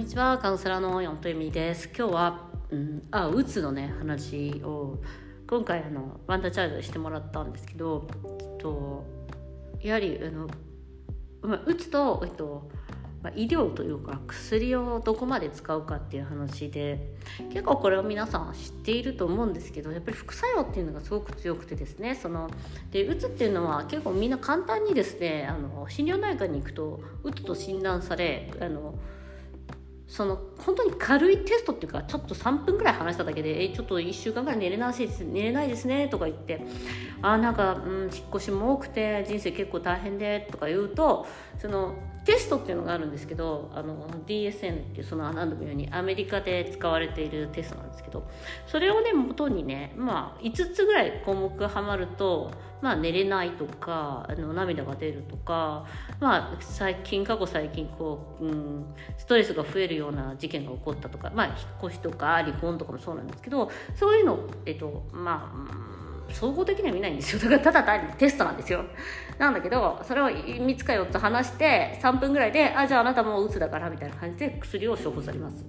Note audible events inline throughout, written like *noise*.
にちはカウンセラーの四と由美です。今日は、うん、あうつのね話を今回あのワンダーチャイルドしてもらったんですけどっとやはりあの、まあ、うつと、えっとまあ、医療というか薬をどこまで使うかっていう話で結構これを皆さん知っていると思うんですけどやっぱり副作用っていうのがすごく強くてですねそのでうつっていうのは結構みんな簡単にですねあの心療内科に行くとうつと診断されあのその本当に軽いテストっていうかちょっと3分ぐらい話しただけで「えちょっと1週間ぐらい寝れないです寝れないですね」とか言って「あなんか、うん、引っ越しも多くて人生結構大変で」とか言うとそのテストっていうのがあるんですけどあの DSN っていうその何度も言うようにアメリカで使われているテストなんですけどそれをね元にねまあ5つぐらい項目がはまるとまあ、寝れないとかあの涙が出るとか、まあ、最近過去最近こう、うん、ストレスが増えるような事件が起こったとか、まあ、引っ越しとか離婚とかもそうなんですけどそういうのえっとまあ総合的には見ないんですよ。*laughs* だからただ単にテストなんですよ。なんだけどそれを3つか4つ話して3分ぐらいであじゃああなたもううつだからみたいな感じで薬を処方されます。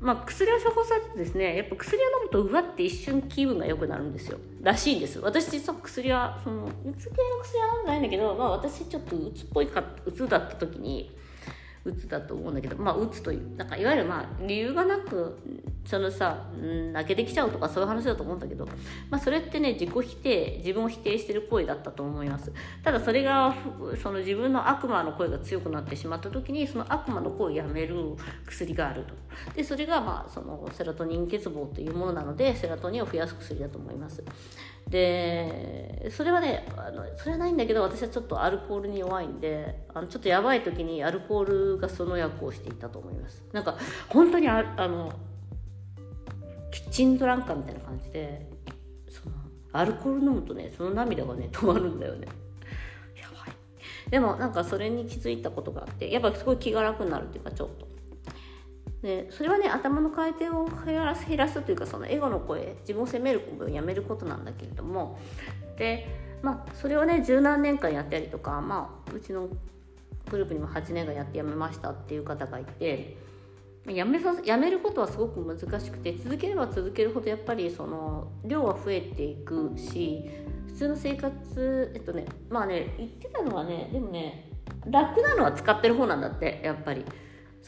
まあ、薬を処方されてですねやっぱ薬を飲むとうわって一瞬気分が良くなるんですよ。らしいんです。私実は薬はそのうつ系の薬は飲んでないんだけど、まあ、私ちょっとうつっぽいかうつだった時にうつだと思うんだけどまあうつというなんかいわゆるまあ理由がなくそのさ、泣けてきちゃうとかそういう話だと思うんだけど、まあ、それってね自己否定自分を否定してる行為だったと思います。ただそれがその自分の悪魔の声が強くなってしまった時にその悪魔の声をやめる薬があると。でそれがまあそのセロトニン欠乏というものなのでセロトニンを増やす薬だと思います。でそれはねあのそれはないんだけど私はちょっとアルコールに弱いんであのちょっとやばい時にアルコールがその役をしていたと思います。なんか本当にああのキッチンドランカーみたいな感じでそのアルコール飲むとねその涙がね *laughs* 止まるんだよね。やばい。でもなんかそれに気づいたことがあってやっぱすごい気が楽になるっていうかちょっと。でそれはね頭の回転を減らす減らすというかそのエゴの声自分を責める声をやめることなんだけれどもでまあそれをね十何年間やったりとかまあうちのグループにも8年間やってやめましたっていう方がいてやめさやめることはすごく難しくて続ければ続けるほどやっぱりその量は増えていくし普通の生活えっとねまあね言ってたのはねでもね楽なのは使ってる方なんだってやっぱり。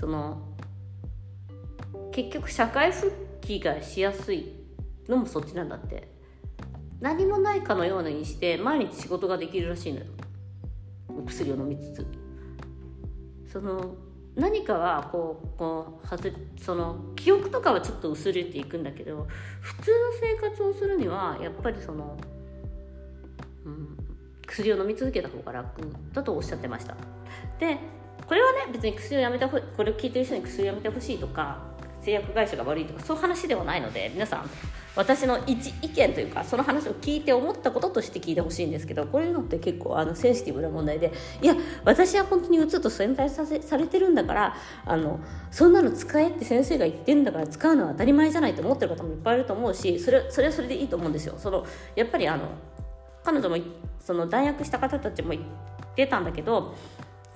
その結局社会復帰がしやすいのもそっちなんだって。何もないかのようにして毎日仕事ができるらしいのよ。お薬を飲みつつ。その何かはこうこうはずその記憶とかはちょっと薄れていくんだけど普通の生活をするにはやっぱりその、うん、薬を飲み続けた方が楽。だとおっしゃってました。でこれはね別に薬をやめたほこれを聞いてる人に薬をやめてほしいとか製薬会社が悪いとかそういう話ではないので皆さん私の一意見というかその話を聞いて思ったこととして聞いてほしいんですけどこういうのって結構あのセンシティブな問題でいや私は本当にうつと選対させされてるんだからあのそんなの使えって先生が言ってんだから使うのは当たり前じゃないと思ってる方もいっぱいいると思うしそれそれはそれでいいと思うんですよ。そのやっぱりあの彼女もその弾薬した方たちも言ってたんだけど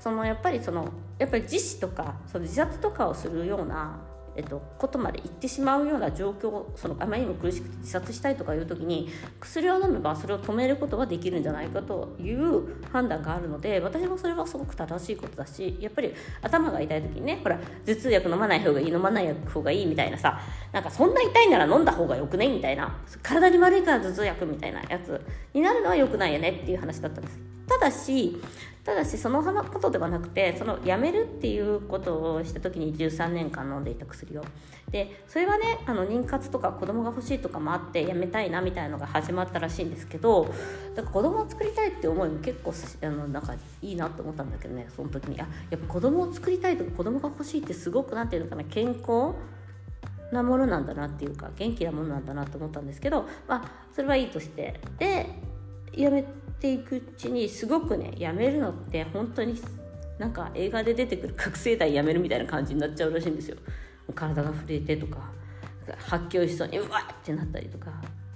そのやっぱりそのやっぱり自死とかその自殺とかをするようなえっと、ことまで行ってしまうような状況そのあまりにも苦しくて自殺したいとかいう時に薬を飲めばそれを止めることができるんじゃないかという判断があるので私もそれはすごく正しいことだしやっぱり頭が痛い時にねほら頭痛薬飲まない方がいい飲まない方がいいみたいなさなんかそんな痛いなら飲んだ方がよくねみたいな体に悪いから頭痛薬みたいなやつになるのはよくないよねっていう話だったんです。ただしただしそのことではなくてその辞めるっていうことをした時に13年間飲んでいた薬を。でそれはねあの妊活とか子供が欲しいとかもあって辞めたいなみたいのが始まったらしいんですけどだから子供を作りたいって思いも結構あのなんかいいなと思ったんだけどねその時に。あやっぱ子供を作りたいとか子供が欲しいってすごく何ていうのかな健康なものなんだなっていうか元気なものなんだなと思ったんですけどまあそれはいいとして。で辞めてていくうちにすごくねやめるのって本当になんか映画で出てくる覚醒剤やめるみたいな感じになっちゃうらしいんですよ。体が震えてとか発狂しそうにうわってなったりとか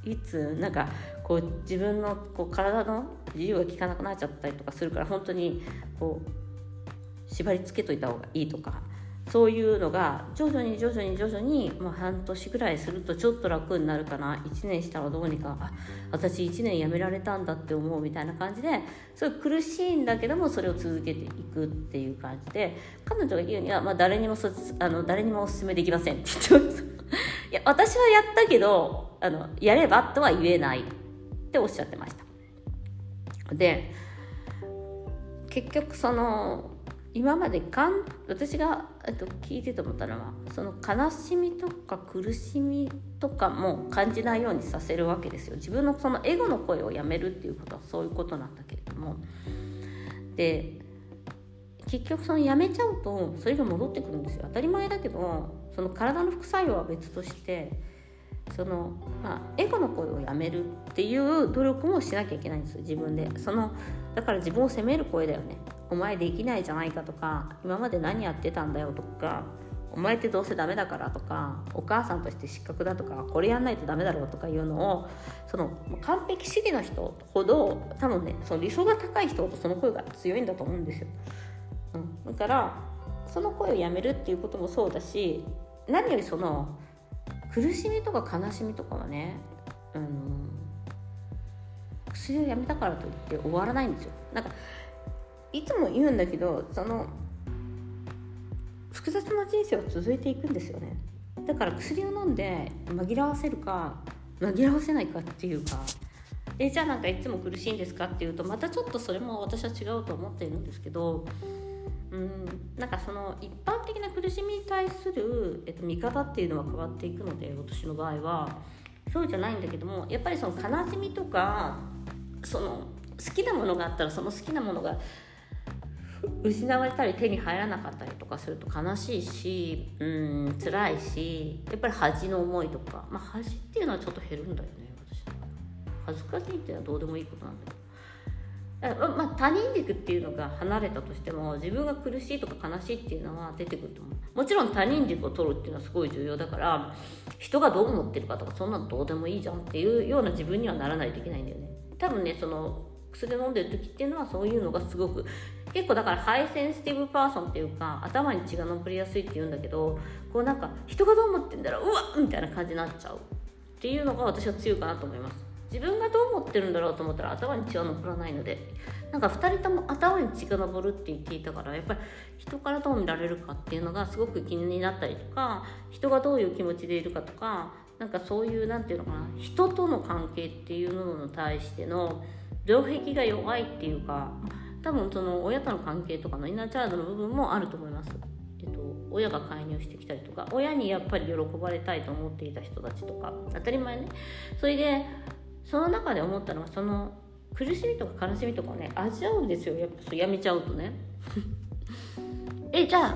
いつなんかこう自分のこう体の自由が利かなくなっちゃったりとかするから本当にこう縛りつけといた方がいいとかそういうのが徐々に徐々に徐々に、まあ、半年ぐらいするとちょっと楽になるかな。1年したらどうにか。あ私1年辞められたんだって思うみたいな感じですごい苦しいんだけどもそれを続けていくっていう感じで彼女が言うには、まあ、誰にもそあの誰にもおすすめできませんって言ってます。*laughs* いや私はやったけどあのやればとは言えないっておっしゃってました。で結局その今までがん私がえっと聞いてて思ったのはその悲しみとか苦しみとかも感じないようにさせるわけですよ。自分のそのエゴの声をやめるっていうことはそういうことなんだけれども。で結局そのやめちゃうとそれが戻ってくるんですよ当たり前だけどその体の副作用は別としてその、まあ、エゴの声をやめるっていう努力もしなきゃいけないんですよ。自分で。そのだから自分を責める声だよね。お前できないじゃないかとか今まで何やってたんだよとかお前ってどうせダメだからとかお母さんとして失格だとかこれやんないとダメだろうとかいうのをその完璧主義の人ほど多分ねその理想が高い人ほどその声が強いんだと思うんですよ、うん、だからその声をやめるっていうこともそうだし何よりその苦しみとか悲しみとかはね、うん、薬をやめたからといって終わらないんですよ。なんかいつも言うんだけどその複雑な人生は続いていくんですよね。だから薬を飲んで紛らわせるか紛らわせないかっていうか。えじゃあなんかいつも苦しいんですかっていうとまたちょっとそれも私は違うと思っているんですけどうんなんかその一般的な苦しみに対する、えっと、見方っていうのは変わっていくので私の場合は。そうじゃないんだけどもやっぱりその悲しみとかその好きなものがあったらその好きなものが失われたり手に入らなかったりとかすると悲しいしうん辛いしやっぱり恥の思いとか、まあ、恥っていうのはちょっと減るんだよね私恥ずかしいっていうのはどうでもいいことなんだけど。まあ、他人軸っていうのが離れたとしても自分が苦しいとか悲しいっていうのは出てくると思う。もちろん他人軸を取るっていうのはすごい重要だから人がどう思ってるかとかそんなのどうでもいいじゃんっていうような自分にはならないといけないんだよね。多分ねその薬飲んでる時っていうのはそういうのがすごく結構だから high sensitive person っていうか頭に血が上りやすいっていうんだけどこうなんか人がどう思ってんだろううわっみたいな感じになっちゃうっていうのが私は強いかなと思います。自分がどう思ってるんだろうと思ったら頭に血は上らないのでなんか2人とも頭に血が上るって言っていたからやっぱり人からどう見られるかっていうのがすごく気になったりとか人がどういう気持ちでいるかとかなんかそういう何て言うのかな人との関係っていうものに対しての城壁が弱いっていうか多分その親との関係とかのインナーチャイルドの部分もあると思います。えっと、親が介入してきたりとか親にやっぱり喜ばれたいと思っていた人たちとか当たり前ね。それでその中で思ったのはその苦しみとか悲しみとかね味わうんですよ。やっぱそうやめちゃうとね。*laughs* えじゃあ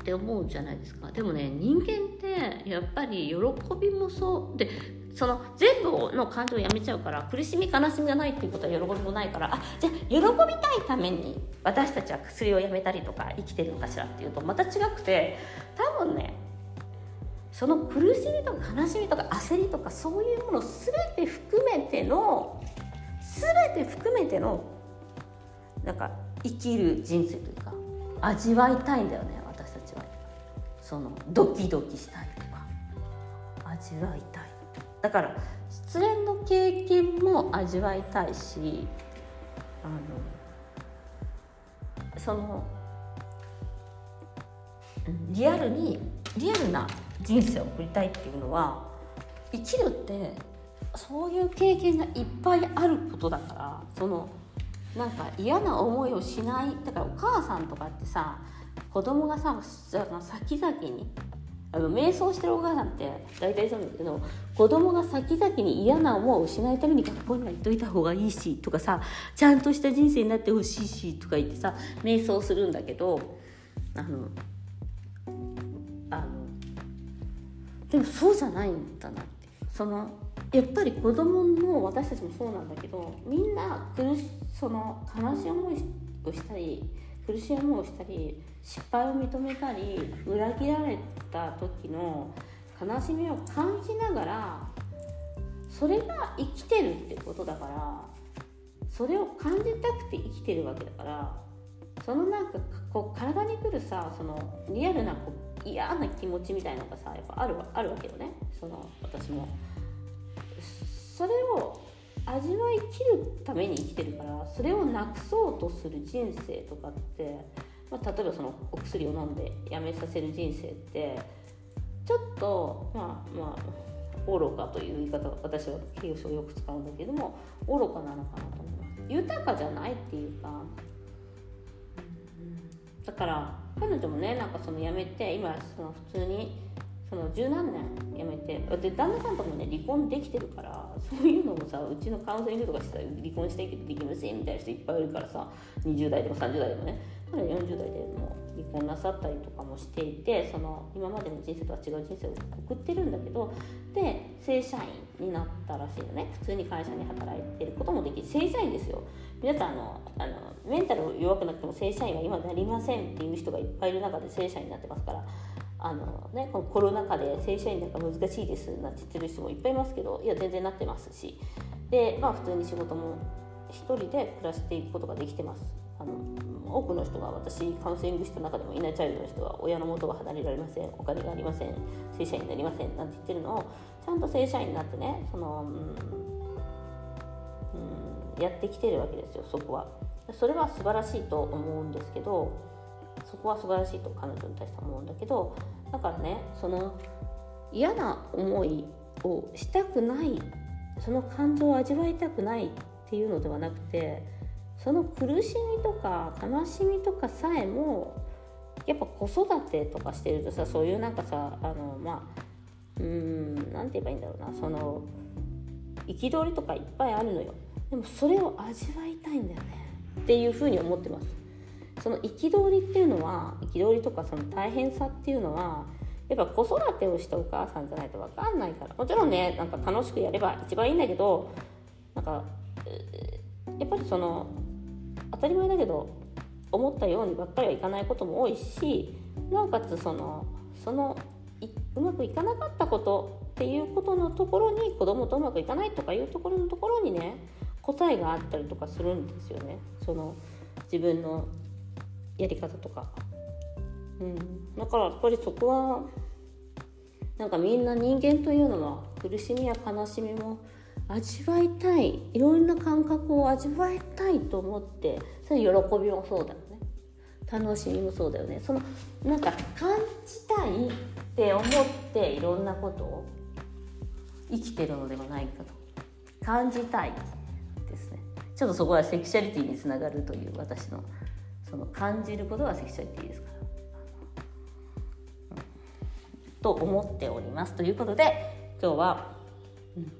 って思うじゃないですか。でもね人間ってやっぱり喜びもそう。でその全部の感情をやめちゃうから苦しみ悲しみがないっていうことは喜びもないからあじゃあ喜びたいために私たちは薬をやめたりとか生きてるのかしらっていうとまた違くて多分ねその苦しみとか悲しみとか焦りとかそういうもの全て含めての全て含めてのなんか生きる人生というか味わいたいんだよね私たちは。そのドキドキしたいとか味わいたい。だから失恋の経験も味わいたいしあのそのリアルにリアルな人生を送りたいっていうのは生きるってそういう経験がいっぱいあることだからそのなんか嫌な思いをしないだからお母さんとかってさ子供がさ先々にあの瞑想してるお母さんって大体そうなんだけど子供が先々に嫌な思いをしないために学校には行っといた方がいいしとかさちゃんとした人生になってほしいしとか言ってさ瞑想するんだけどあのあのでもそうじゃないんだなって。そのやっぱり子供の私たちもそうなんだけどみんな苦しその悲しい思いをしたり苦しい思いをしたり失敗を認めたり裏切られた時の悲しみを感じながらそれが生きてるってことだからそれを感じたくて生きてるわけだからそのなんかこう体にくるさそのリアルなこう嫌な気持ちみたいなのがさやっぱあるあるわけよね。その私も。それを味わい切るために生きてるからそれをなくそうとする人生とかって、まあ、例えばそのお薬を飲んでやめさせる人生ってちょっとまあまあ愚かという言い方私は形容詞をよく使うんだけども愚かなのかなと思います。豊かじゃないっていうか、だから彼女もねなんかその辞めて今その普通にその十何年辞めてで旦那さんともね離婚できてるからそういうのもさうちのカウンセリングとかしてたら離婚したいけどできませんみたいな人いっぱいいるからさ20代でも30代でもねまだ40代でも離婚なさったりとかもしていてその今までの人生とは違う人生を送ってるんだけどで正社員になったらしいのね。普通に会社に働いてることもできる正社員ですよ。皆さんあのあのメンタル弱くなくても正社員は今なりませんっていう人がいっぱいいる中で正社員になってますからあのね、このコロナ禍で正社員なんか難しいですなんて言ってる人もいっぱいいますけどいや全然なってますし。で、まあ、普通に仕事も一人で暮らしていくことができてます。あの多くの人が私カウンセリングした中でもイナチャイルドの人は親の元が離れられません。お金がありません。正社員になりませんなんて言ってるのをちゃんと正社員になってねその、うん、やってきてるわけですよそこは。それは素晴らしいと思うんですけどそこは素晴らしいと彼女に対して思うんだけどだからねその嫌な思いをしたくないその感情を味わいたくないっていうのではなくてその苦しみとか悲しみとかさえもやっぱ子育てとかしてるとさそういうなんかさあのまあうん何て言えばいいんだろうなその憤りとかいっぱいあるのよ。でもそれを味わいたいんだよね。っていうふうに思ってます。その憤りっていうのは憤りとかその大変さっていうのはやっぱ子育てをしたお母さんじゃないと分かんないから。もちろんねなんか楽しくやれば一番いいんだけどなんかやっぱりその当たり前だけど思ったようにばっかりはいかないことも多いしなおかつそのそのうまくいかなかったことっていうことのところに子供とうまくいかないとかいうところのところにね答えがあったりとかするんですよね。その自分のやり方とか、うん、だからやっぱりそこはなんかみんな人間というのは苦しみや悲しみも味わいたい。いろんな感覚を味わいたいと思ってそれ喜びもそうだよね。楽しみもそうだよね。そのなんか感じたいって思っていろんなことを生きてるのではないかと。感じたいですね。ちょっとそこはセクシャリティにつながるという私のその感じることがセクシャリティですか？ら。と思っておりますということで今日は、うん、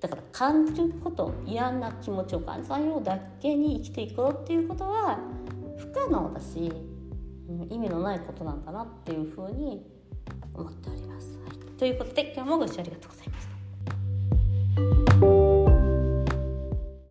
だから感じること嫌な気持ちを感じないようだけに生きていこうっていうことは不可能だし、うん、意味のないことなんだなっていうふうに思っております。はい、ということで今日もご視聴ありがとうございました。